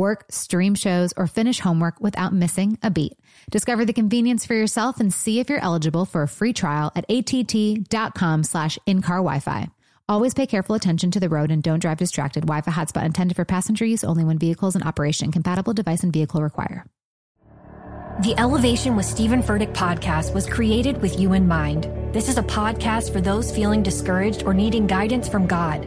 Work, stream shows, or finish homework without missing a beat. Discover the convenience for yourself and see if you're eligible for a free trial at att.com slash in-car Wi-Fi. Always pay careful attention to the road and don't drive distracted. Wi-Fi hotspot intended for passenger use only when vehicles in operation. Compatible device and vehicle require. The Elevation with Stephen Furtick podcast was created with you in mind. This is a podcast for those feeling discouraged or needing guidance from God.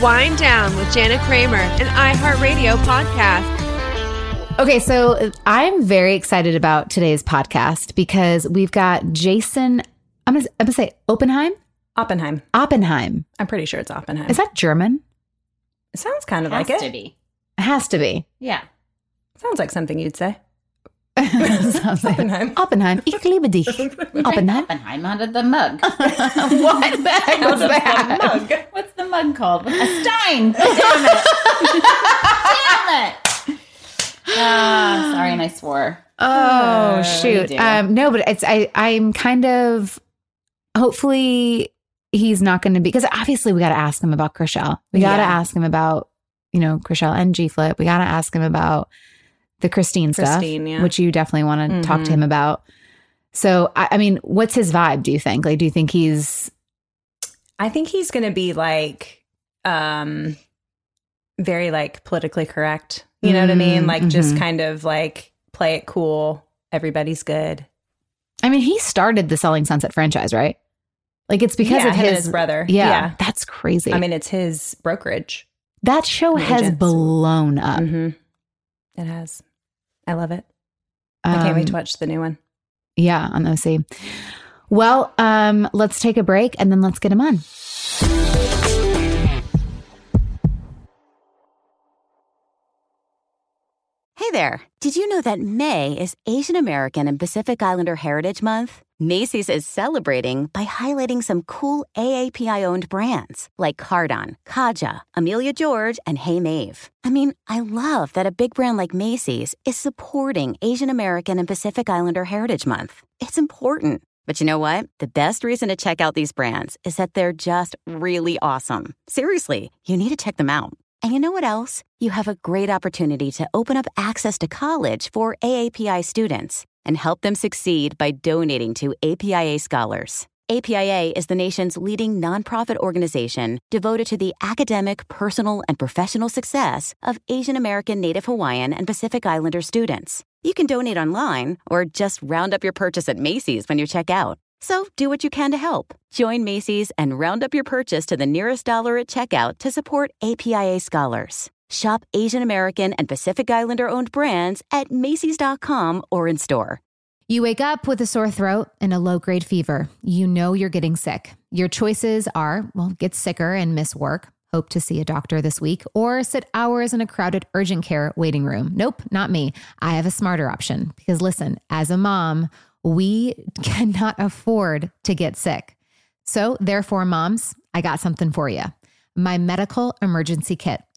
Wind Down with Jana Kramer, an iHeartRadio podcast. Okay, so I'm very excited about today's podcast because we've got Jason. I'm gonna, I'm gonna say Oppenheim. Oppenheim. Oppenheim. I'm pretty sure it's Oppenheim. Is that German? It sounds kind of Has like to be. It has to be. Yeah. Sounds like something you'd say. Sounds like- Oppenheim. Oppenheim. Ich liebe dich. Oppenheim. Oppenheim out of the mug. what the heck was that? Mug. What's the mug called? A stein. Damn it. Damn it. Ah, sorry, and I swore. Oh Uh, shoot. do. Um, no, but it's I. I'm kind of. Hopefully, he's not going to be because obviously we got to ask him about Chrishell. We got to Yeah. ask him about you know Chrishell and G Flip. We got to ask him about the Christine, Christine, stuff, yeah. which you definitely want to talk to him about. So I, I mean, what's his vibe? Do you think? Like, do you think he's I think he's going to be like, um, very like politically correct. You know what I mean? Mm, Like just mhm. kind of like play it cool. Everybody's good. I mean, he started the Selling Sunset franchise, right? Like it's because Yeah, of his, his brother. Yeah, Yeah. that's crazy. I mean, it's his brokerage. that show has agents. blown up. hmm It has. I love it. I can't wait to Um, watch the new one. Yeah, on OC. Well, um, let's take a break and then let's get him on. Hey there. Did you know that May is Asian American and Pacific Islander Heritage Month? Macy's is celebrating by highlighting some cool AAPI owned brands like Cardon, Kaja, Emilia George, and Hey Mave. I mean, I love that a big brand like Macy's is supporting Asian American and Pacific Islander Heritage Month. It's important. But you know what? The best reason to check out these brands is that they're just really awesome. Seriously, you need to check them out. And you know what else? You have a great opportunity to open up access to college for AAPI students and help them succeed by donating to APIA Scholars. APIA is the nation's leading nonprofit organization devoted to the academic, personal, and professional success of Asian American, Native Hawaiian, and Pacific Islander students. You can donate online or just round up your purchase at Macy's when you check out. So do what you can to help. Join Macy's and round up your purchase to the nearest dollar at checkout to support APIA scholars. Shop Asian American and Pacific Islander owned brands at Macy's.com or in store. You wake up with a sore throat and a low grade fever. You know you're getting sick. Your choices are well, get sicker and miss work, hope to see a doctor this week or sit hours in a crowded urgent care waiting room. Nope, not me. I have a smarter option because listen, as a mom, we cannot afford to get sick. So, therefore, moms, I got something for you my medical emergency kit.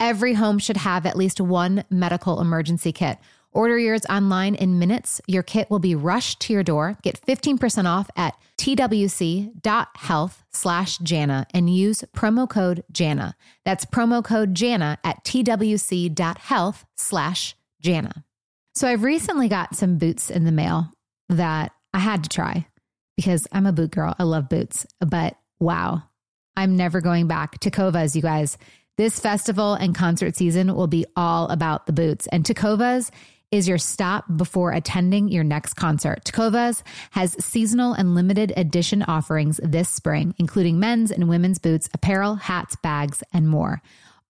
Every home should have at least one medical emergency kit. Order yours online in minutes. Your kit will be rushed to your door. Get 15% off at twc.health slash Jana and use promo code Jana. That's promo code Jana at twc.health slash Jana. So I've recently got some boots in the mail that I had to try because I'm a boot girl. I love boots, but wow, I'm never going back. Tecovas, you guys. This festival and concert season will be all about the boots, and Tecovas is your stop before attending your next concert. Tecovas has seasonal and limited edition offerings this spring, including men's and women's boots, apparel, hats, bags, and more.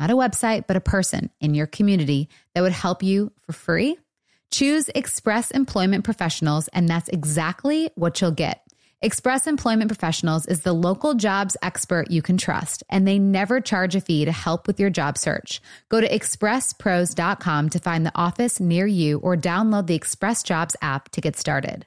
Not a website, but a person in your community that would help you for free? Choose Express Employment Professionals, and that's exactly what you'll get. Express Employment Professionals is the local jobs expert you can trust, and they never charge a fee to help with your job search. Go to expresspros.com to find the office near you or download the Express Jobs app to get started.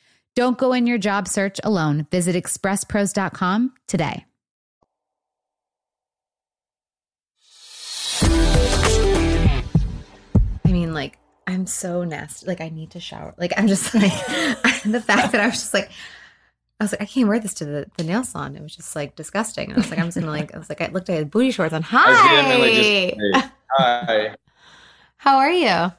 Don't go in your job search alone. Visit expresspros.com today. I mean, like, I'm so nasty. Like, I need to shower. Like, I'm just like, the fact that I was just like, I was like, I can't wear this to the, the nail salon. It was just like disgusting. And I was like, I'm just gonna like, I was like, I looked at his booty shorts on. Hi. Just, hi. How are you?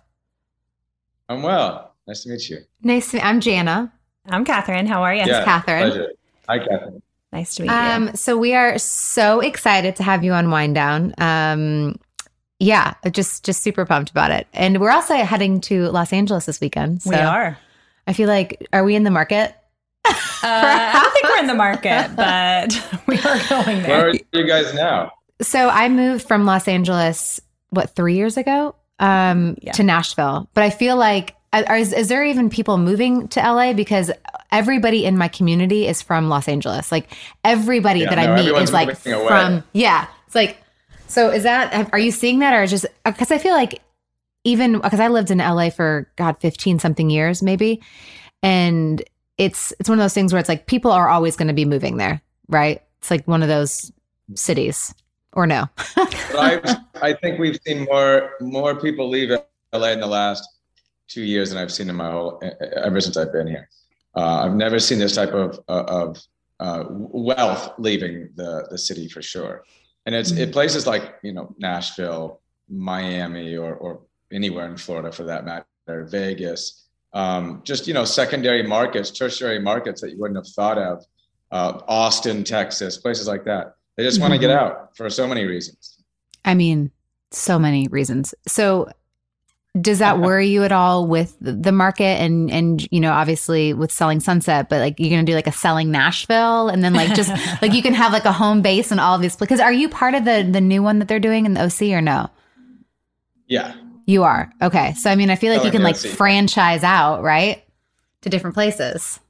I'm well. Nice to meet you. Nice to meet. I'm Jana. I'm Catherine. How are you? Yeah, Catherine. Pleasure. Hi, Catherine. Nice to meet Um, you. so we are so excited to have you on Wind Down. Um, yeah, just just super pumped about it. And we're also heading to Los Angeles this weekend. So we are. I feel like, are we in the market? Uh, I don't think we're in the market, but we are going there. Where are you guys now? So I moved from Los Angeles, what, three years ago um, Yeah. to Nashville. But I feel like, are, is, is there even people moving to LA? Because everybody in my community is from Los Angeles. Like everybody Yeah, that no, I meet is like away. from, yeah. It's like, so is that, are you seeing that or just, because I feel like even, because I lived in LA for, God, 15 something years maybe. And it's, it's one of those things where it's like people are always going to be moving there, right? It's like one of those cities or no. I, I think we've seen more more people leave LA in the last two years than I've seen in my whole ever since I've been here. Uh, I've never seen this type of of uh, wealth leaving the the city for sure, and it's it places like you know Nashville, Miami, or or anywhere in Florida for that matter, Vegas, um, just you know secondary markets, tertiary markets that you wouldn't have thought of, uh, Austin, Texas, places like that. They just want to get out for so many reasons. I mean, so many reasons. So does that worry you at all with the market and and you know obviously with selling sunset but like you're gonna do like a selling nashville and then like just like you can have like a home base and all of these because are you part of the the new one that they're doing in the oc or no? Yeah, you are? Okay. So i mean i feel like you can like OC. franchise out right to different places.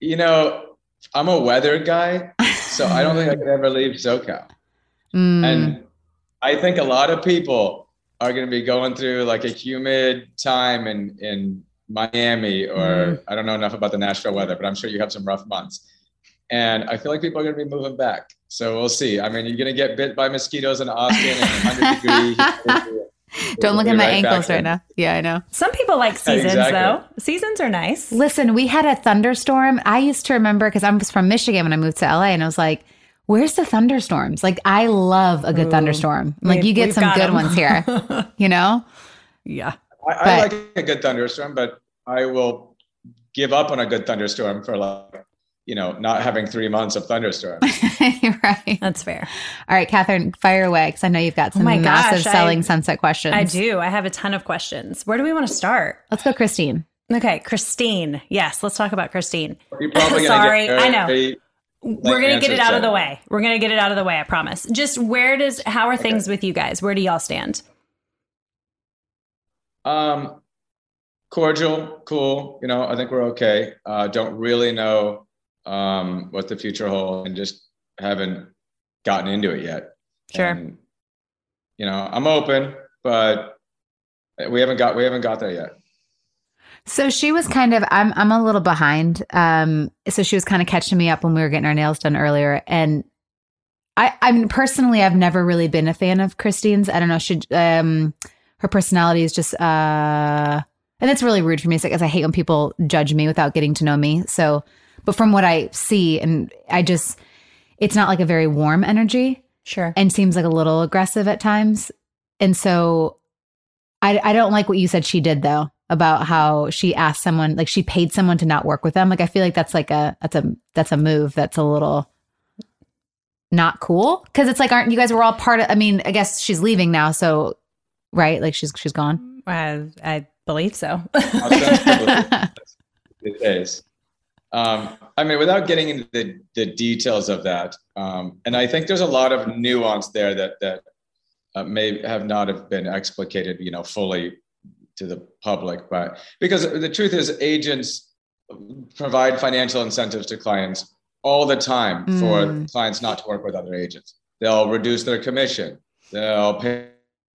You know, I'm a weather guy, so I don't think I could ever leave SoCal. Mm, And I think a lot of people are going to be going through like a humid time in in Miami, or mm-hmm. I don't know enough about the Nashville weather, but I'm sure you have some rough months. And I feel like people are going to be moving back. So we'll see. I mean, you're going to get bit by mosquitoes in Austin and 100 degree. don't look at my right ankles right now yeah i know Some people like seasons Exactly. though. Seasons are nice. Listen, we had a thunderstorm. I used to remember because I was from Michigan when I moved to LA, and I was like, "Where's the thunderstorms?" Like, I love a good thunderstorm. Like, We've- you get some good good 'em. ones here. You know? Yeah. I, I But- like a good thunderstorm, but I will give up on a good thunderstorm for like, you know, not having three months of thunderstorms. Right. That's fair. All right, Catherine, fire away because I know you've got oh some Oh my massive gosh, selling I- sunset questions. I do. I have a ton of questions. Where do we want to start? Let's go, Christine. Okay, Christine. Yes, let's talk about Christine. You're probably gonna Sorry, get I know. We're gonna get it out of the way. We're gonna get it out of the way. I promise. Just where does how are things with you guys? Where do y'all stand? Um, cordial, cool. You know, I think we're okay. Uh, don't really know um, what the future holds, and just haven't gotten into it yet. Sure. And, you know, I'm open, but we haven't got we haven't got there yet. So she was kind of I'm I'm a little behind. Um so she was kind of catching me up when we were getting our nails done earlier and I I mean personally I've never really been a fan of Christine's. I don't know, she um her personality is just uh and it's really rude for me because I hate when people judge me without getting to know me. So but from what I see and I just it's not like a very warm energy Sure. and seems like a little aggressive at times. And so I, I don't like what you said she did though about how she asked someone like she paid someone to not work with them. Like I feel like that's like a that's a that's a move that's a little not cool because it's like aren't you guys were all part of I mean I guess she's leaving now so right like she's she's gone. I, I believe so. these days. Um, I mean, without getting into the, the details of that, um, and I think there's a lot of nuance there that that uh, may have not have been explicated, you know, fully to the public. But because the truth is, agents provide financial incentives to clients all the time for Mm. clients not to work with other agents. They'll reduce their commission. They'll pay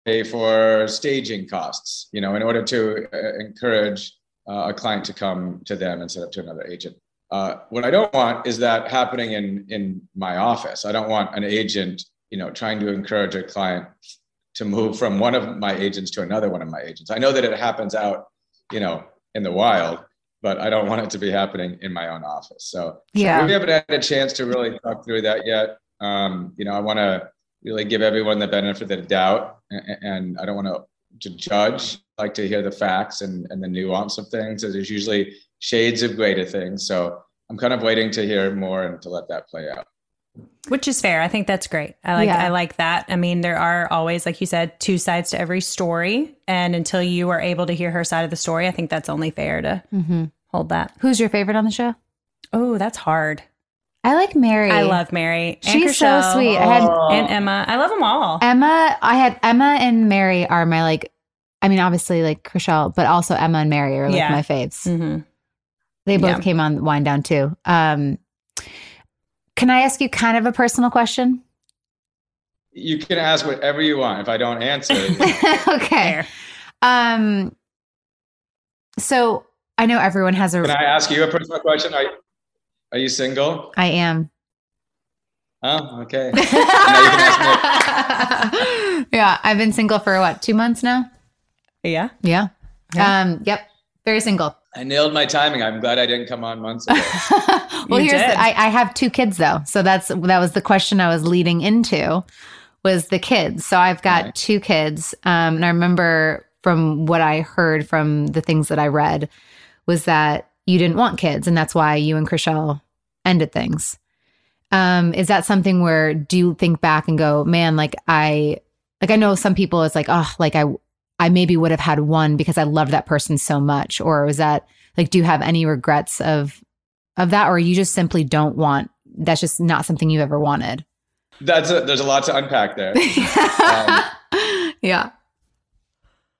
pay for staging costs, you know, in order to uh, encourage uh, a client to come to them instead of to another agent. Uh, what I don't want is that happening in in my office. I don't want an agent, you know, trying to encourage a client to move from one of my agents to another one of my agents. I know that it happens out, you know, in the wild, but I don't want it to be happening in my own office. So Yeah. we haven't had a chance to really talk through that yet. Um, you know, I want to really give everyone the benefit of the doubt, and, and I don't want to to judge. I like to hear the facts and, and the nuance of things. There's usually shades of gray to things. So I'm kind of waiting to hear more and to let that play out. Which is fair. I think that's great. I like Yeah. I like that. I mean, there are always, like you said, two sides to every story. And until you are able to hear her side of the story, I think that's only fair to hmm hold that. Who's your favorite on the show? Oh, that's hard. I like Mary. I love Mary. and She's so sweet. I had and Emma. I love them all. Emma. I had Emma and Mary are my like. I mean, obviously like Chrishell, but also Emma and Mary are like Yeah. my faves. hmm They both Yeah. came on Wind Down too. Um, can I ask you kind of a personal question? You can ask whatever you want. If I don't answer, okay. Um, so I know everyone has a. can I ask you a personal question? Are, are you single? I am. Oh, okay. Now you can ask me yeah, I've been single for what, two months now? Yeah. Yeah. Um, yep. Very single. I nailed my timing. I'm glad I didn't come on months ago. well, You here's did. the, I, I have two kids though, so that's that was the question I was leading into was the kids. So I've got Right. two kids, um, and I remember from what I heard from the things that I read was that you didn't want kids, and that's why you and Chrishell ended things. Um, is that something where do you think back and go, man, like I, like I know some people it's like, oh, like I, I maybe would have had one because I loved that person so much, or was that like, do you have any regrets of of that, or you just simply don't want? That's just not something you ever wanted. That's a, there's a lot to unpack there. Um, yeah.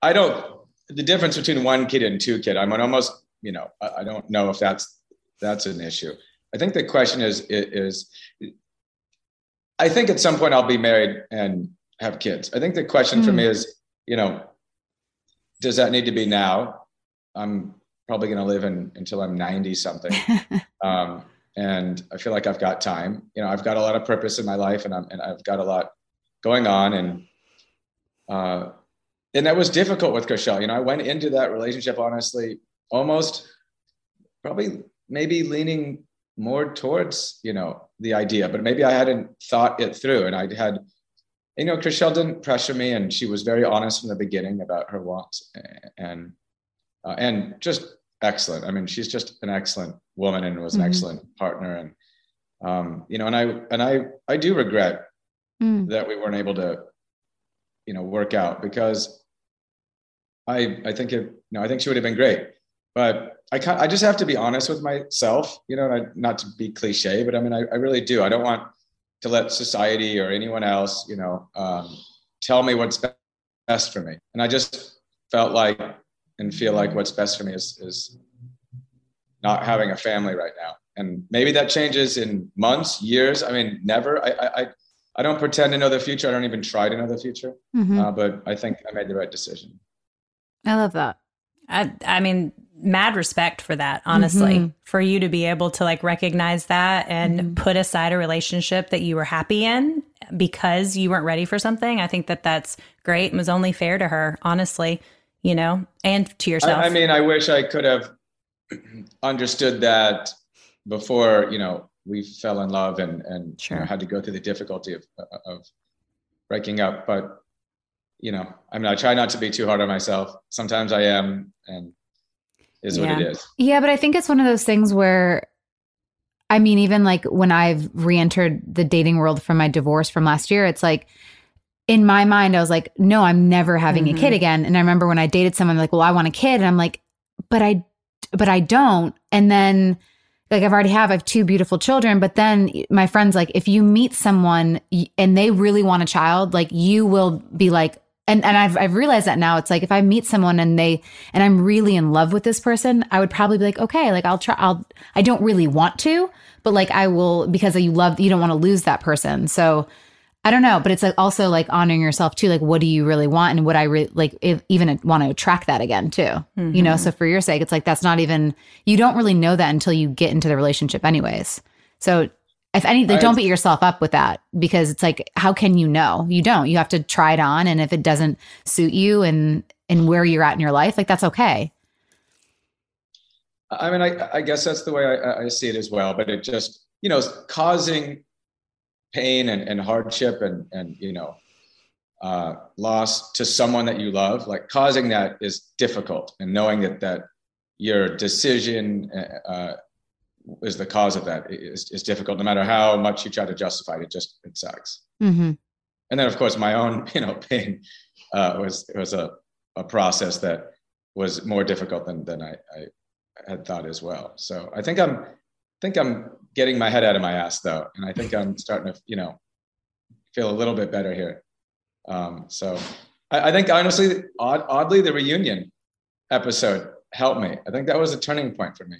I don't. The difference between one kid and two kid, I'm almost, you know, I, I don't know if that's that's an issue. I think the question is is. I think at some point I'll be married and have kids. I think the question for Mm. me is, you know, does that need to be now? I'm probably going to live in, until I'm 90 something. um, and I feel like I've got time. You know, I've got a lot of purpose in my life, and I'm and I've got a lot going on, and uh, and that was difficult with Chrishell. You know, I went into that relationship honestly, almost probably maybe leaning more towards you know the idea, but maybe I hadn't thought it through, and I had. You know, Chrishell didn't pressure me, and she was very honest from the beginning about her wants, and uh, and just excellent. I mean, she's just an excellent woman and was an Mhm. excellent partner. And um, you know, and I and I I do regret Mm. that we weren't able to, you know, work out because I I think it you know I think she would have been great, but I can't, I just have to be honest with myself, you know, and I, not to be cliche, but I mean I, I really do. I don't want to let society or anyone else, you know, um, tell me what's best for me. And I just felt like and feel like what's best for me is is not having a family right now. And maybe that changes in months, years. I mean, never. I I I- don't pretend to know the future. I don't even try to know the future. Mhm. Uh, but I think I made the right decision. I love that. I, I mean, mad respect for that, honestly, Mhm. for you to be able to like recognize that and Mhm. put aside a relationship that you were happy in because you weren't ready for something. I think that that's great and was only fair to her, honestly, you know, and to yourself. I mean, I wish I could have understood that before, you know, we fell in love and and you know, had to go through the difficulty of of breaking up. But you know, I mean, I try not to be too hard on myself. Sometimes I am, and is what it Yeah. but I think it's one of those things where, I mean, even like when I've re entered the dating world from my divorce from last year, it's like, in my mind, I was like, no, I'm never having Mhm. a kid again. And I remember when I dated someone, like, well, I want a kid. And I'm like, but I, but I don't. And then, like, I've already have, I have two beautiful children. But then my friend's like, if you meet someone and they really want a child, like, you will be like, and, and I've, I've realized that now. It's like if I meet someone and they and I'm really in love with this person, I would probably be like, okay, like I'll try. I'll. I don't really want to, but like I will because you love. You don't want to lose that person. So I don't know, but it's like also like honoring yourself too. Like, what do you really want, and would I re- like if, even want to attract that again too? You know. Mm-hmm. So for your sake, it's like that's not even. You don't really know that until you get into the relationship, anyways. So if any, like, don't beat yourself up with that because it's like, how can you know? You don't. You have to try it on, and if it doesn't suit you and and where you're at in your life, like that's okay. I mean, I, I guess that's the way I, I see it as well. But it just, you know, causing pain and, and hardship and, and, you know, uh, loss to someone that you love, like causing that is difficult. And knowing that, that your decision uh, is the cause of that is, is difficult, no matter how much you try to justify it, it just, it sucks. Mm-hmm. And then of course my own, you know, pain uh, was, was a, a process that was more difficult than, than I, I had thought as well. So I think I'm, I think I'm getting my head out of my ass though. And I think I'm starting to, you know, feel a little bit better here. Um, so I, I think honestly, odd, oddly, the reunion episode helped me. I think that was a turning point for me.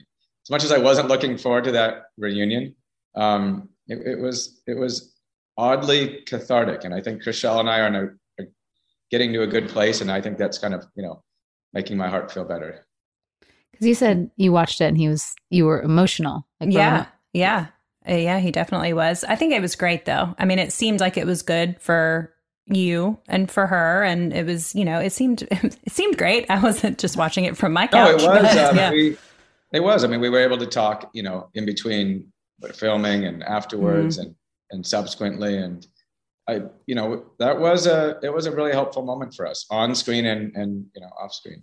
As much as I wasn't looking forward to that reunion, um, it, it was, it was oddly cathartic. And I think Chrishell and I are, in a, are getting to a good place. And I think that's kind of, you know, making my heart feel better. Because you said you watched it and he was you were emotional. Like yeah. Yeah. Uh, Yeah, he definitely was. I think it was great though. I mean, it seemed like it was good for you and for her and it was you know it seemed it seemed great i wasn't just watching it from my No, couch it was. but, um, yeah. we, it was. I mean, we were able to talk, you know, in between filming and afterwards, Mm-hmm. and and subsequently, and I, you know, that was a it was a really helpful moment for us on screen and and you know off screen.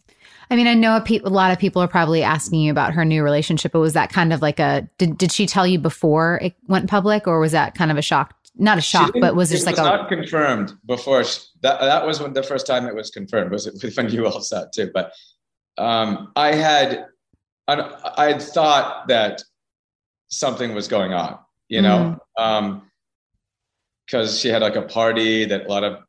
I mean, I know a, pe- a lot of people are probably asking you about her new relationship, but was that kind of like a did, did she tell you before it went public or was that kind of a shock? Not a shock, but was just like was a not confirmed before. She, that that was when the first time it was confirmed. Was it when you all saw it too? But um, I had I I had thought that something was going on, you know, Mm-hmm. because she had like a party that a lot of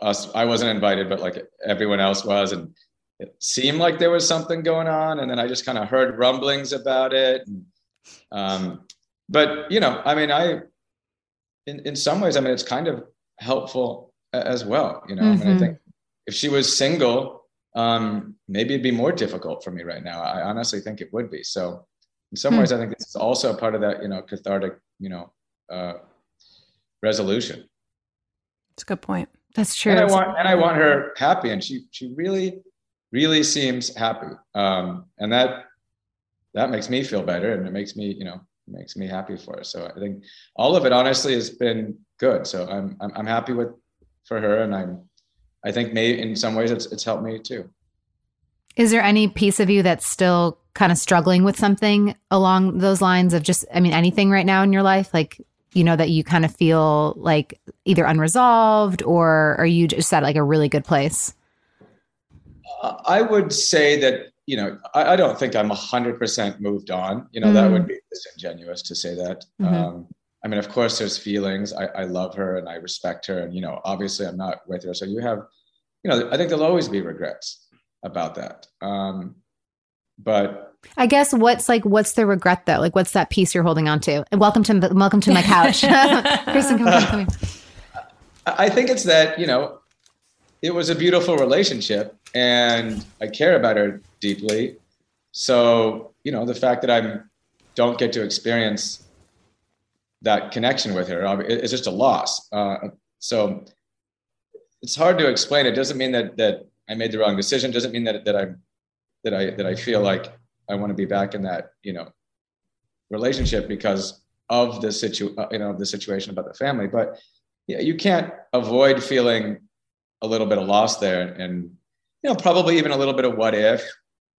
us. I wasn't invited, but like everyone else was, and it seemed like there was something going on. And then I just kind of heard rumblings about it. And, um, but you know, I mean, I in, in some ways, I mean, it's kind of helpful as well. You know, I mean, I think if she was single, um, maybe it'd be more difficult for me right now. I honestly think it would be. So, in some Hmm. ways, I think this is also part of that, you know, cathartic, you know, uh, resolution. it's a good point that's true. And I want, and I want her happy, and she, she really, really seems happy. Um, and that, that makes me feel better, and it makes me, you know, makes me happy for her. So I think all of it, honestly, has been good. So I'm, I'm, I'm happy with for her, and I'm, I think maybe in some ways it's, it's helped me too. Is there any piece of you that's still kind of struggling with something along those lines of just, I mean, anything right now in your life? Like, you know, that you kind of feel like either unresolved or are you just at like a really good place? Uh, I would say that you know I, I don't think I'm hundred percent moved on. You know that Mm. would be disingenuous to say that. Mhm. Um, I mean, of course, there's feelings. I, I love her and I respect her, and you know, obviously, I'm not with her. So you have, you know, I think there'll always be regrets about that. Um, but I guess what's like, what's the regret though? Like, what's that piece you're holding on to? And welcome to, welcome to my couch. Kristen, come, come, come here. I I think it's that, you know, it was a beautiful relationship and I care about her deeply. So, you know, the fact that I don't get to experience that connection with her it- it's just a loss. Uh, so it's hard to explain. It doesn't mean that, that I made the wrong decision. It doesn't mean that, that I, that I, that I feel like I want to be back in that, you know, relationship because of the situ, uh, you know, the situation about the family. But yeah, you can't avoid feeling a little bit of loss there, and you know, probably even a little bit of what if.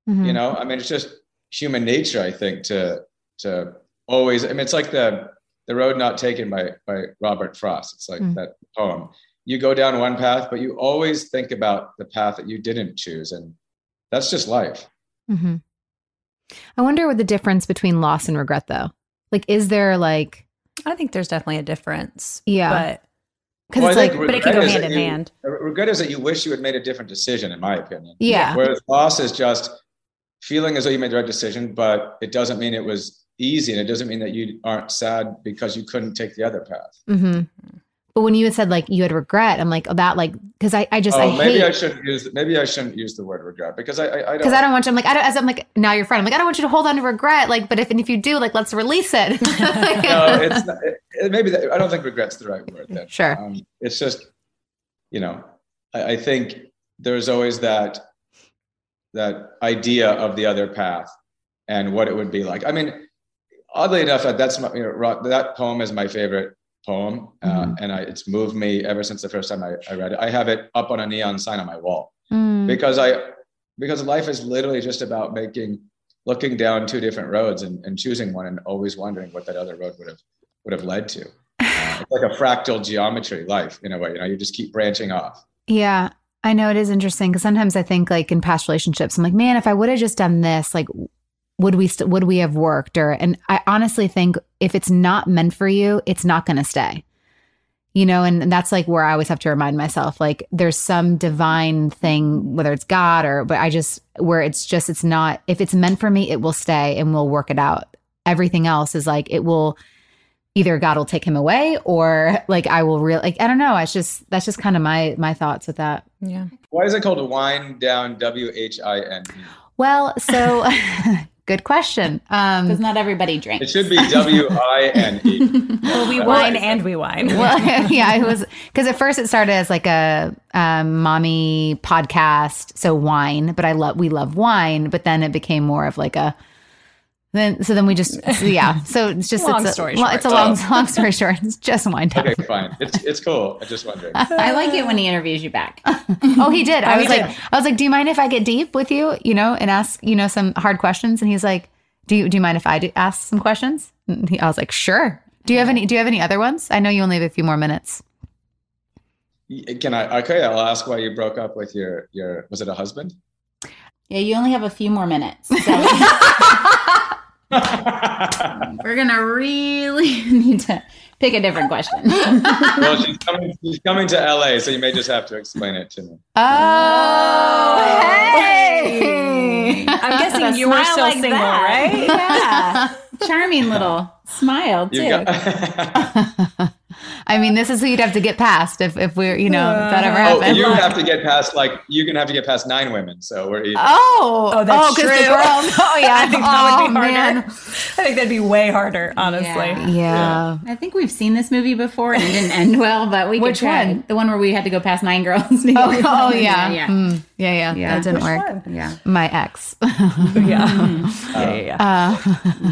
Mhm. You know, I mean, it's just human nature, I think, to to always. I mean, it's like the the road not taken by by Robert Frost. It's like Mm. that poem. You go down one path, but you always think about the path that you didn't choose, and that's just life. Mm-hmm. I wonder what the difference between loss and regret though. Like, is there like, i think there's definitely a difference Yeah. but because Well, it's like, but it can go hand in you- hand. Regret is that you wish you had made a different decision, in my opinion. yeah. Whereas loss is just feeling as though you made the right decision, but it doesn't mean it was easy, and it doesn't mean that you aren't sad because you couldn't take the other path. hmm But when you had said like you had regret, I'm like, oh, that like, because I, I just, oh, I maybe I shouldn't use maybe I shouldn't use the word regret because I I, I don't. because I don't want you, I'm like, I don't, as I'm like, now you're friend. I'm like, I don't want you to hold on to regret. Like, but if, and if you do, like, let's release it. no, it's not, it, it- maybe that, I don't think regret's the right word. Then. Sure. Um, it's just, you know, I, I think there's always that that idea of the other path and what it would be like. I mean, oddly enough, that's my you know, that poem is my favorite poem, uh, Mhm. and I, it's moved me ever since the first time I, I read it. I have it up on a neon sign on my wall Mm. because I because life is literally just about making looking down two different roads and, and choosing one and always wondering what that other road would have would have led to. Uh, it's like a fractal geometry life in a way. You know, you just keep branching off. Yeah, I know it is interesting because sometimes I think like in past relationships, I'm like, man, if I would have just done this, like, would we st- would we have worked? Or and I honestly think if it's not meant for you, it's not going to stay. You know, and, and that's like where I always have to remind myself, like, there's some divine thing, whether it's God or, but I just where it's just it's not. If it's meant for me, it will stay and we'll work it out. Everything else is like it will either God will take him away or like I will real like I don't know. It's just that's just kind of my my thoughts with that. Yeah. Why is it called a wind down? w-h-i-n Well, so Good question. Um, Because not everybody drinks. It should be W I N E. Well, we That's wine right. and we wine. well, yeah, it was because at first it started as like a um, mommy podcast, so wine. But I love we love wine, but then it became more of like a then so then we just so yeah. So it's just Long it's a, story short. It's a long long story short. It's just wine time. Okay, fine. It's it's cool. I'm just wondering. I like it when he interviews you back. Oh, he did. I oh, was like. I was like, do you mind if I get deep with you, you know, and ask, you know, some hard questions? And he's like, do you do you mind if I do ask some questions? And he, I was like, sure. Do you have any? Do you have any other ones? I know you only have a few more minutes. Can I? Okay, I'll ask why you broke up with your your. Was it a husband? Yeah, you only have a few more minutes. So we're gonna really need to pick a different question. well, she's coming. She's coming to LA, so you may just have to explain it to me. Oh, oh hey! I'm guessing you were still like single, that. right? Yeah. Charming little smile too. Got. I mean, this is who you'd have to get past if, if we're, you know, if that ever happened. oh, happened. you would have to get past like you're gonna have to get past nine women. So we're even. Oh, Oh, that's 'cause the true. girls. Oh, yeah. I think that would be oh, harder. man. I think that'd be way harder, honestly. Yeah. Yeah. I think we've seen this movie before and it didn't end well, but we could Which try. one? The one where we had to go past nine girls. to Oh, get oh one. yeah. yeah, Mm, yeah, yeah. Yeah. That didn't Which work. yeah, My ex. Yeah. yeah, yeah, yeah. Uh,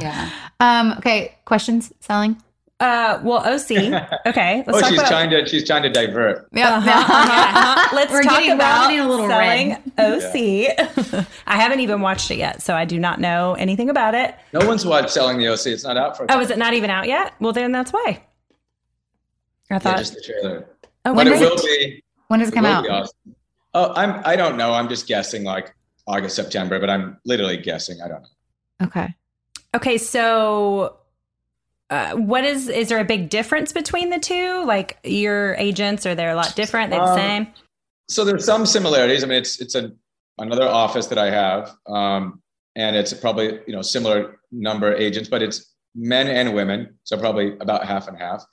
yeah. Um, okay. Questions? Selling? Uh, well, OC. Okay, let's oh, talk she's about. trying to. She's trying to divert. Yeah. Uh-huh. Let's We're talk about getting a little selling red. OC. I haven't even watched it yet, so I do not know anything about it. No one's watched selling the OC. It's not out for. Oh, is it not even out yet? Well, then that's why. I yeah, thought. just the trailer. oh, But when it does will it- be. When does it It come will out? awesome. Oh, I'm. I don't know. I'm just guessing, like August, September. But I'm literally guessing. I don't know. Okay. Okay, so uh, what is is there a big difference between the two? Like your agents are they a lot different? They're the Um, same? So there's some similarities. I mean, it's it's a another office that I have, um, and it's probably you know similar number of agents, but it's men and women, so probably about half and half.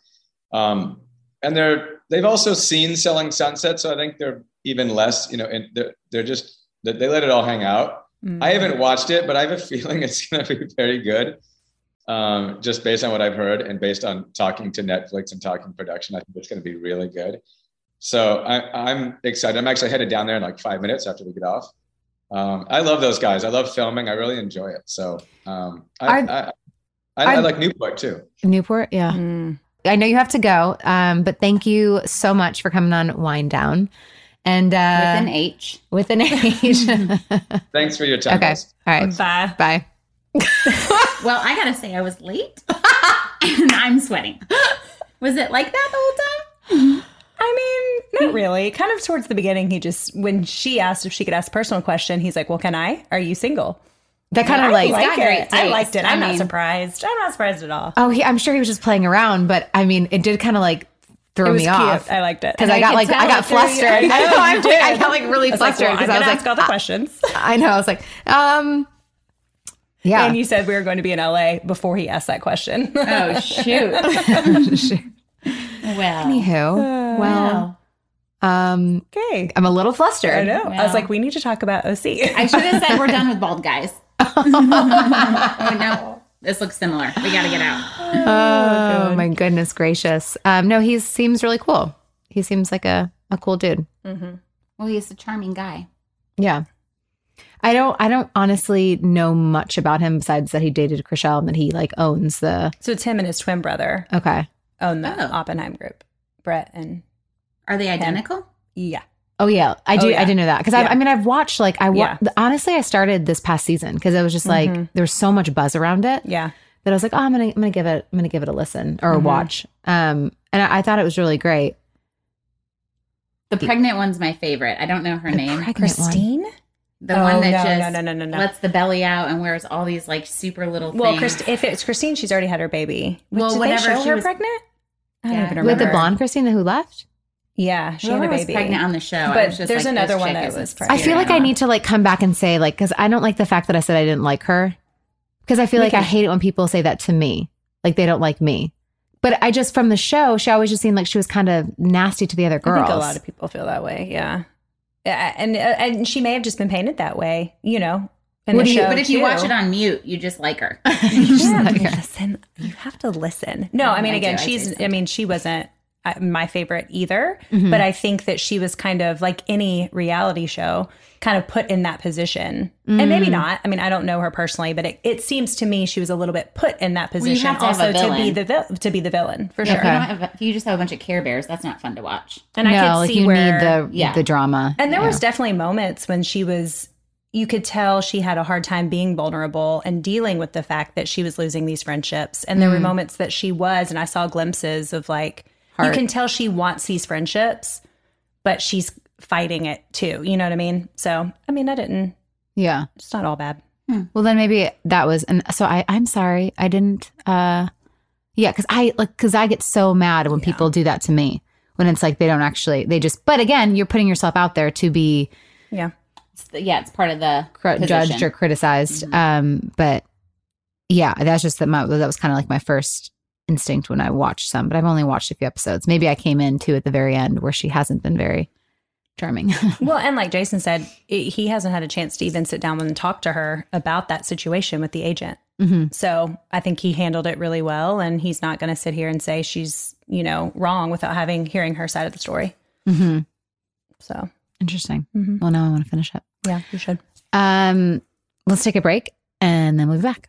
Um, and they're they've also seen Selling Sunset, so I think they're even less. You know, and they're they're just they let it all hang out. Mm. I haven't watched it, but I have a feeling it's going to be very good. Um, just based on what I've heard and based on talking to Netflix and talking production, I think it's going to be really good. So I, I'm excited. I'm actually headed down there in like five minutes after we get off. Um, I love those guys. I love filming. I really enjoy it. So um, I, I- I, I, I I- like Newport too. Newport. Yeah. Mm. I know you have to go, um, but thank you so much for coming on Wind Down. And uh, With an H. with an H. Thanks for your time. okay. guys. All right. Bye. Bye. Well, I gotta say, I was late and I'm sweating. Was it like that the whole time? I mean, not really. Kind of towards the beginning, he just when she asked if she could ask a personal question, he's like, "Well, can I? Are you single?" That kind of I like, got like great it. I liked it. I I'm not surprised. I'm not surprised at all. oh, he, I'm sure he was just playing around, but I mean, it did kind of like was me cute. off. I liked it because And I got like I got it through you. flustered. I know, I, did. I got like really I flustered because I'm I was gonna like, ask all the ah, questions. I know. I was like, um, yeah. And you said we were going to be in LA before he asked that question. Oh shoot. well, Anywho, well, um, okay. I'm a little flustered. I know. I was like, we need to talk about OC. I should have said we're done with bald guys. oh, no, this looks similar. We gotta get out. Oh, my goodness gracious. Um, no, he seems really cool. He seems like a, a cool dude. Well, he's a charming guy. Yeah. I don't I don't honestly know much about him besides that he dated Chrishell and that he like owns the so it's him and his twin brother Okay. own the Oh. Oppenheim group. Brett and Are they identical? yeah. Oh yeah, I do. Oh, yeah. I didn't know that because Yeah. I, I mean I've watched like I wa- Yeah. honestly I started this past season because it was just like Mhm. there was so much buzz around it Yeah. that I was like oh I'm gonna I'm gonna give it I'm gonna give it a listen or a Mhm. watch. Um, and I, I thought it was really great. The pregnant one's my favorite. I don't know her The name. pregnant one. Christine? The Oh, one that no, just no, no, no, no. lets the belly out and wears all these like super little Well, things. Christ- if it's Christine, she's already had her baby. Well, Did whatever, They show she her was- pregnant? I don't even With With the blonde Christina who left. Yeah, she had Whoever a was baby. pregnant on the show. I But was just there's like, another one chick that is a was sexy I feel like I need to like come back and say like because I don't like the fact that I said I didn't like her because I feel like I Because- hate it when people say that to me like they don't like me. But I just from the show, she always just seemed like she was kind of nasty to the other I girls. think a lot of people feel that way. Yeah, yeah, and uh, and she may have just been painted that way. You know, in What the do you- show. but if you watch it on mute, you just like her. Yeah, listen. You have to listen. No, I mean, I again, do, she's. do I mean, she wasn't my favorite either. Mhm. But I think that she was kind of like any reality show, kind of put in that position, and maybe Mm. not. I mean, I don't know her personally, but it, it seems to me she was a little bit put in that position, have to also to be the vil- to be the villain for Yeah, sure. if, you have a- if you just have a bunch of Care Bears, that's not fun to watch. And I no, could like see you where need the Yeah. the drama. And there Yeah. was definitely moments when she was you could tell she had a hard time being vulnerable and dealing with the fact that she was losing these friendships. And there were Mm. moments that she was and I saw glimpses of like you can tell she wants these friendships, but she's fighting it too. You know what I mean? So I mean I didn't yeah. it's not all bad. Well, then maybe that was, and so I, I'm sorry, I didn't. uh Yeah, because I like because I get so mad when people do that to me when it's like they don't actually they just. But again, you're putting yourself out there to be Yeah. It's the- yeah, it's part of the cr- judged or criticized. Um, but yeah, that's just that. My, that was kind of like my first instinct when I watched some, but I've only watched a few episodes. Maybe I came in too at the very end where she hasn't been very charming. Well, and like Jason said, it, he hasn't had a chance to even sit down and talk to her about that situation with the agent. Mhm. So I think he handled it really well, and he's not going to sit here and say she's you know wrong without having hearing her side of the story. hmm So Interesting. Mhm. Well, now I want to finish it. yeah, you should. Um, let's take a break and then we'll be back.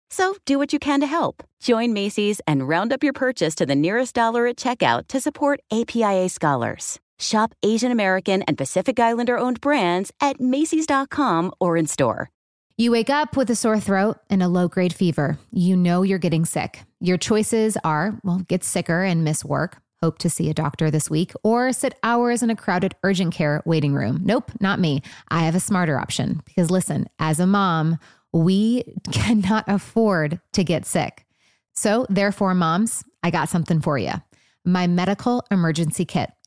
So do what you can to help. Join Macy's and round up your purchase to the nearest dollar at checkout to support APIA scholars. Shop Asian American and Pacific Islander owned brands at Macy's.com or in store. You wake up with a sore throat and a low grade fever. You know you're getting sick. Your choices are well, get sicker and miss work, hope to see a doctor this week, or sit hours in a crowded urgent care waiting room. Nope, not me. I have a smarter option because listen, as a mom, we cannot afford to get sick. So, therefore, moms, I got something for you my medical emergency kit.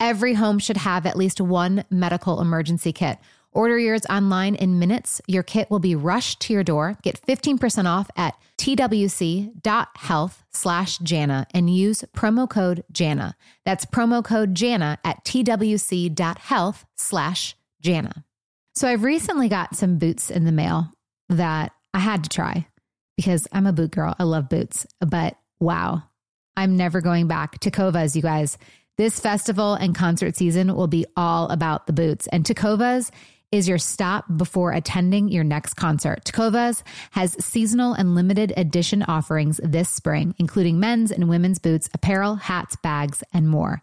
Every home should have at least one medical emergency kit. Order yours online in minutes. Your kit will be rushed to your door. Get 15% off at twc.health slash Jana and use promo code Jana. That's promo code Jana at twc.health slash Jana. So I've recently got some boots in the mail that I had to try because I'm a boot girl. I love boots, but wow, I'm never going back. Tecovas, you guys. This festival and concert season will be all about the boots. And Tecovas is your stop before attending your next concert. Tecovas has seasonal and limited edition offerings this spring, including men's and women's boots, apparel, hats, bags, and more.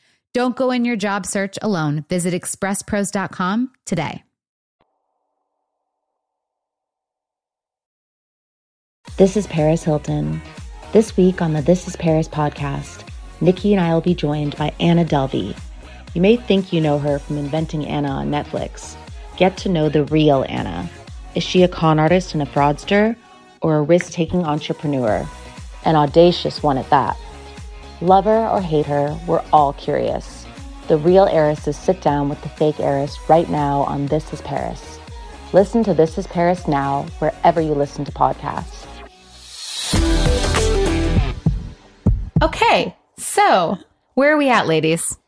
Don't go in your job search alone. Visit expresspros.com today. This is Paris Hilton. This week on the This is Paris podcast, Nikki and I will be joined by Anna Delvey. You may think you know her from Inventing Anna on Netflix. Get to know the real Anna. Is she a con artist and a fraudster, or a risk taking entrepreneur? An audacious one at that. Love her or hate her, we're all curious. The real heiresses sit down with the fake heiress right now on This is Paris. Listen to This is Paris now, wherever you listen to podcasts. Okay, so where are we at, ladies?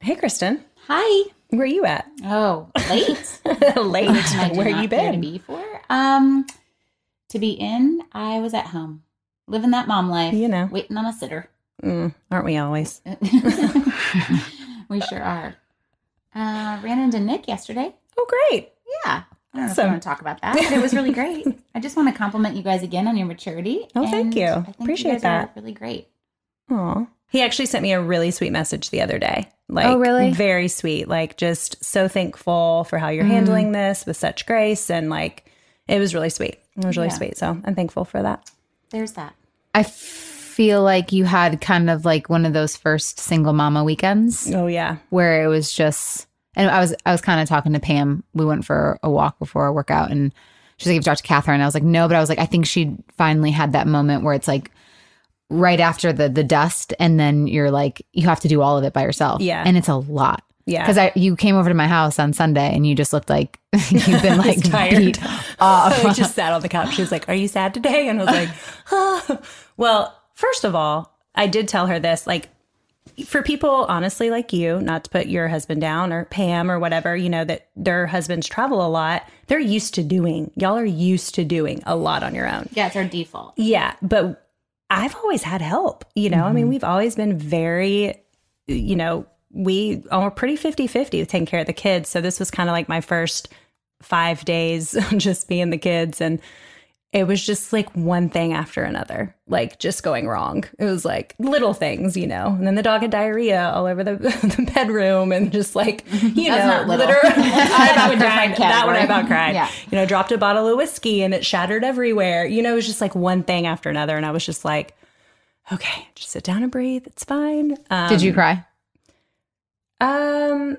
Hey, Kristen. Hi. Where are you at? Oh, late. Late. I Where not you been? To be for um, to be in, I was at home, living that mom life. You know. waiting on a sitter. Mm, aren't we always? we sure are. Uh, ran into Nick yesterday. Oh, great. Yeah. I don't know if Awesome. I want to talk about that, but it was really great. I just want to compliment you guys again on your maturity. Oh, thank you. I Appreciate you that. really great. Aw. He actually sent me a really sweet message the other day. Like, Oh, really? Very sweet. Like, just so thankful for how you're Mm. handling this with such grace. And like, it was really sweet. It was really Yeah. sweet. So I'm thankful for that. There's that. I feel like you had kind of like one of those first single mama weekends Oh, yeah. where it was just and I was I was kind of talking to Pam. We went for a walk before a workout and she's like, You've talked to Catherine. I was like, No, but I was like, I think she finally had that moment where it's like right after the the dust and then you're like you have to do all of it by yourself. Yeah. And it's a lot. Yeah. Because I you came over to my house on Sunday and you just looked like you've been like tired. beat off. I just sat on the couch. She was like, Are you sad today? And I was like, "Ah." Well, first of all, I did tell her this. Like, for people, honestly, like you, not to put your husband down or Pam or whatever, you know, that their husbands travel a lot, they're used to doing, y'all are used to doing a lot on your own. Yeah, it's our default. Yeah. But I've always had help, you know, I mean, we've always been very, you know, we are pretty 50 50 with taking care of the kids. So this was kind of like my first five days, just being the kids. And it was just like one thing after another, like just going wrong. It was like little things, you know. And then the dog had diarrhea all over the, the bedroom and just like, you know, not little. literally. I about cried. That one I about cried. Yeah. You know, dropped a bottle of whiskey and it shattered everywhere. You know, it was just like one thing after another. And I was just like, okay, just sit down and breathe. It's fine. Um, Did you cry? Um,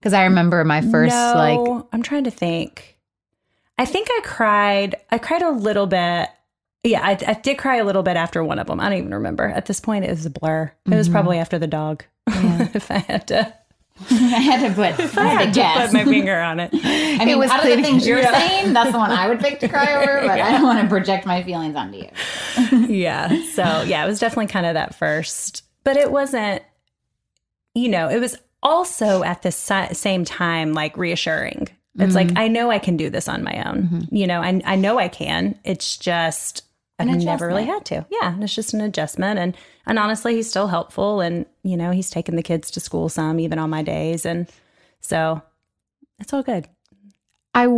Because I remember my first no, like I'm trying to think. I think I cried. I cried a little bit. Yeah, I, I did cry a little bit after one of them. I don't even remember. At this point, it was a blur. It was Mhm. probably after the dog. if I had to, I had to put, if I had to put my finger on it. I mean, it was out of the things you're Yeah. saying, that's the one I would pick to cry over, but I don't want to project my feelings onto you. yeah. So yeah, it was definitely kind of that first, but it wasn't. You know, it was also at the si- same time like reassuring. It's like Mm-hmm. I know I can do this on my own. You know, I I know I can. It's just I've never really had to. Yeah, and it's just an adjustment and and honestly, he's still helpful and you know, he's taking the kids to school some even on my days and so it's all good. I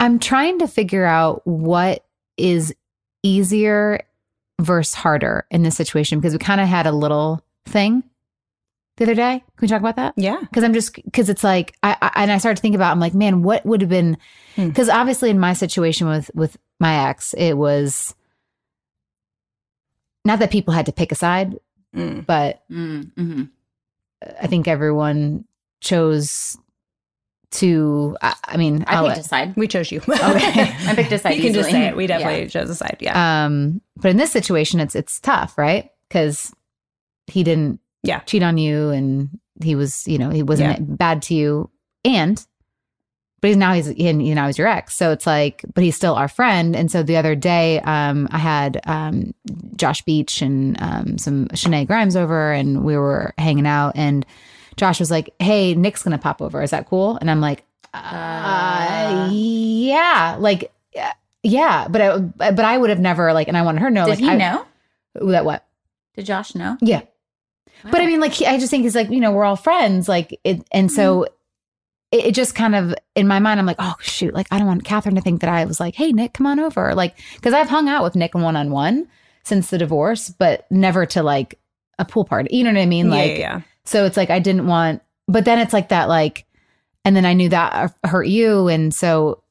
I'm trying to figure out what is easier versus harder in this situation because we kind of had a little thing the other day. Can we talk about that? Yeah. Because I'm just because it's like I, I and I started to think about I'm like man what would have been Hmm. because obviously in my situation with with my ex it was not that people had to pick a side Mm. but Mm-hmm. I think everyone chose to I, I mean I I'll picked let- a side. We chose you. Okay. I picked a side. you can just say it. We definitely Yeah. chose a side. Yeah. Um, but in this situation, it's it's tough, right? Because he didn't Yeah. cheat on you, and he was, you know, he wasn't bad to you, and but he's now he's and you know he's your ex, so it's like, but he's still our friend. And so the other day, um, I had um Josh Beach and um some Shenae Grimes over, and we were hanging out, and Josh was like, "Hey, Nick's gonna pop over. Is that cool?" And I'm like, uh, "Yeah, like." uh, Yeah, but I, but I would have never like, and I wanted her to know. Did like, he I- know? that what? Did Josh know? Yeah. But I mean, like, I just think it's like, you know, we're all friends. Like, it, and so mm-hmm. it, it just kind of, in my mind, I'm like, oh, shoot. Like, I don't want Catherine to think that I was like, hey, Nick, come on over. Like, cause I've hung out with Nick and one on one since the divorce, but never to like a pool party. You know what I mean? Yeah, Like, yeah, yeah. so it's like, I didn't want, but then it's like that, like, and then I knew that hurt you. And so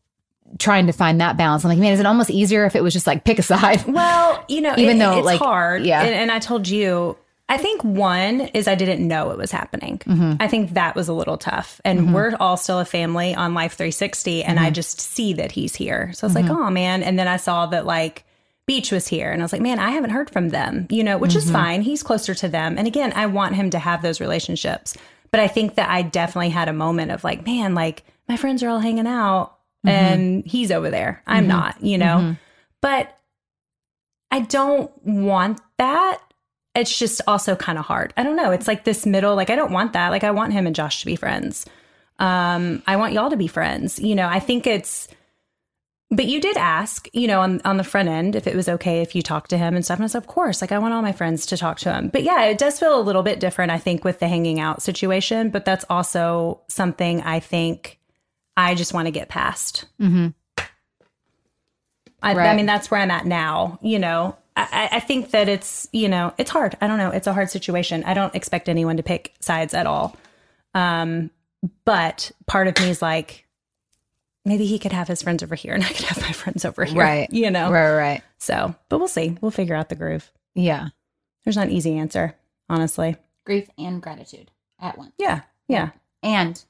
trying to find that balance, I'm like, man, is it almost easier if it was just like pick a side? Well, you know, Even it- though, it's like, hard. yeah. And, and I told you, I think one is I didn't know it was happening. Mm-hmm. I think that was a little tough. And we're all still a family on Life 360. And I Mm-hmm. just see that he's here. So I was like, oh, man. And then I saw that like Beach was here. And I was like, man, I haven't heard from them, you know, which is Mm-hmm. fine. He's closer to them. And again, I want him to have those relationships. But I think that I definitely had a moment of like, man, like my friends are all hanging out Mm-hmm. and he's over there. I'm not, you know? But I don't want that. It's just also kind of hard. I don't know. It's like this middle, like I don't want that. Like I want him and Josh to be friends. Um, I want y'all to be friends. You know, I think it's but you did ask, you know, on on the front end if it was okay if you talked to him and stuff. And I said, of course, like I want all my friends to talk to him. But yeah, it does feel a little bit different, I think, with the hanging out situation. But that's also something I think I just want to get past. Mm-hmm. I, I mean, that's where I'm at now. You know, I, I- I think that it's, you know, it's hard. I don't know. It's a hard situation. I don't expect anyone to pick sides at all. Um, but part of me is like, maybe he could have his friends over here and I could have my friends over here. Right. You know? Right, right, right. So, but we'll see. We'll figure out the groove. Yeah. There's not an easy answer, honestly. Grief and gratitude at once. Yeah. Yeah. And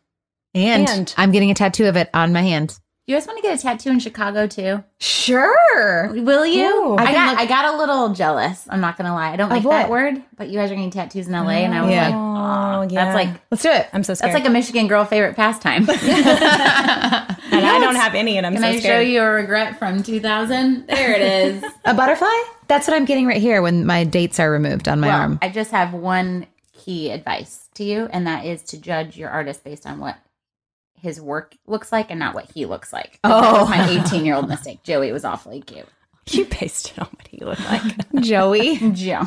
And, And- I'm getting a tattoo of it on my hand. You guys want to get a tattoo in Chicago too? Sure. Will you? Ooh. I I got look- I got a little jealous. I'm not gonna lie. I don't like that word, but you guys are getting tattoos in LA, and I was Yeah. like, Oh, oh, yeah. that's like Let's do it. I'm so scared. that's like a Michigan girl favorite pastime. and I don't have any, and I'm Can so I scared. show you a regret from 2000? There it is. A butterfly? That's what I'm getting right here when my dates are removed on my well, arm. I just have one key advice to you, and that is to judge your artist based on what his work looks like and not what he looks like. Oh. my 18 year old mistake. Joey was awfully cute. You based it on what he looked like. Joey. Joe,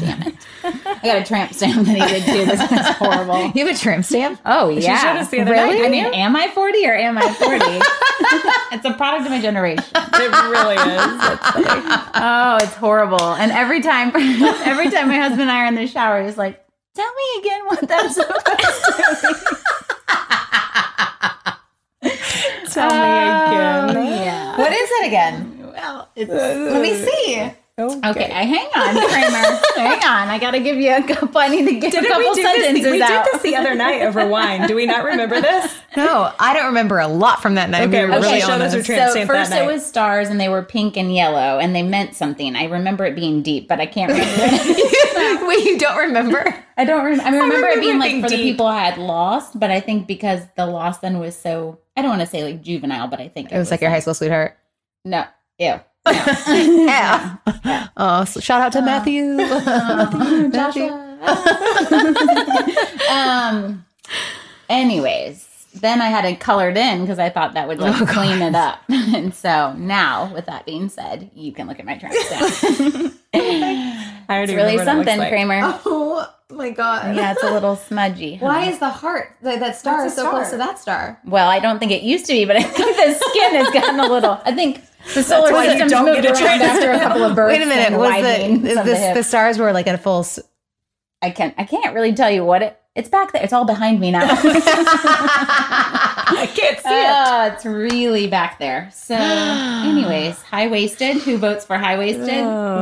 damn it! I got a tramp stamp that he did too. This is horrible. You have a trimp stamp? Oh She yeah, showed us the other really? night, I mean, am I 40 or am I 40? it's a product of my generation. it really is. That's funny. Oh, it's horrible. And every time, every time my husband and I are in the shower, he's like, "Tell me again what that's supposed to Tell me again. Yeah. What is it again? Well, it's Let me see. Okay. I hang on, Kramer. hang on. I got to give you a couple. I need to get a Didn't couple we do this? sentences We out. did this the other night over wine. Do we not remember this? No, I don't remember a lot from that night. Okay, we were well, really show us this. your so first it was stars and they were pink and yellow and they meant something. I remember it being deep, but I can't remember. it. Wait, you don't remember? I don't. Rem- I remember, remember it being like for the people I had lost, but I think because the loss then was so. I don't want to say like juvenile, but I think It was like your high school sweetheart. No, ew. Yeah. Oh, so shout out to uh, Matthew. Uh, Matthew. um. Anyways, then I had it colored in because I thought that would like Oh, clean it up. and so now, with that being said, you can look at my tramp stamp. I already it's really remember what it something, like. Kramer. Oh my god. Yeah, it's a little smudgy. Why is the heart that, that star What's is a so close to that star? Well, I don't think it used to be, but I think the skin has gotten a little. I think the solar why you system's don't moved get a around after a couple of births. Wait a minute. and Was widening the is of the this the stars were like at a full? s- I can't. I can't really tell you what it. It's back there. It's all behind me now. I can't see it. Oh, it's really back there. So, anyways, high waisted. Who votes for high waisted?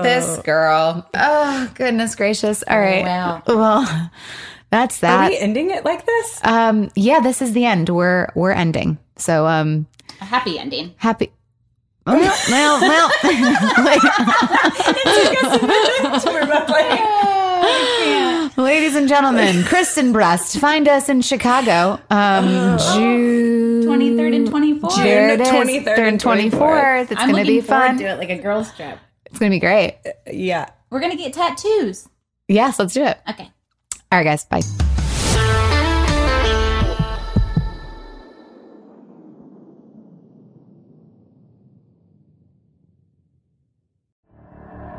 This girl. Oh goodness gracious! All right. Wow. Well, that's that. Are that. we ending it like this? Um. Yeah. This is the end. We're we're ending. So um. A happy ending. Happy. Well, well, well. We're both like, Ladies and gentlemen, Kristen Breast, find us in Chicago. Um, June 23rd and 24th. There it is. 23rd 23rd and and 24th. It's going to be looking forward fun. to do it like a girl's trip. It's going to be great. yeah. We're gonna get tattoos. Yes, let's do it. Okay. All right, guys. Bye.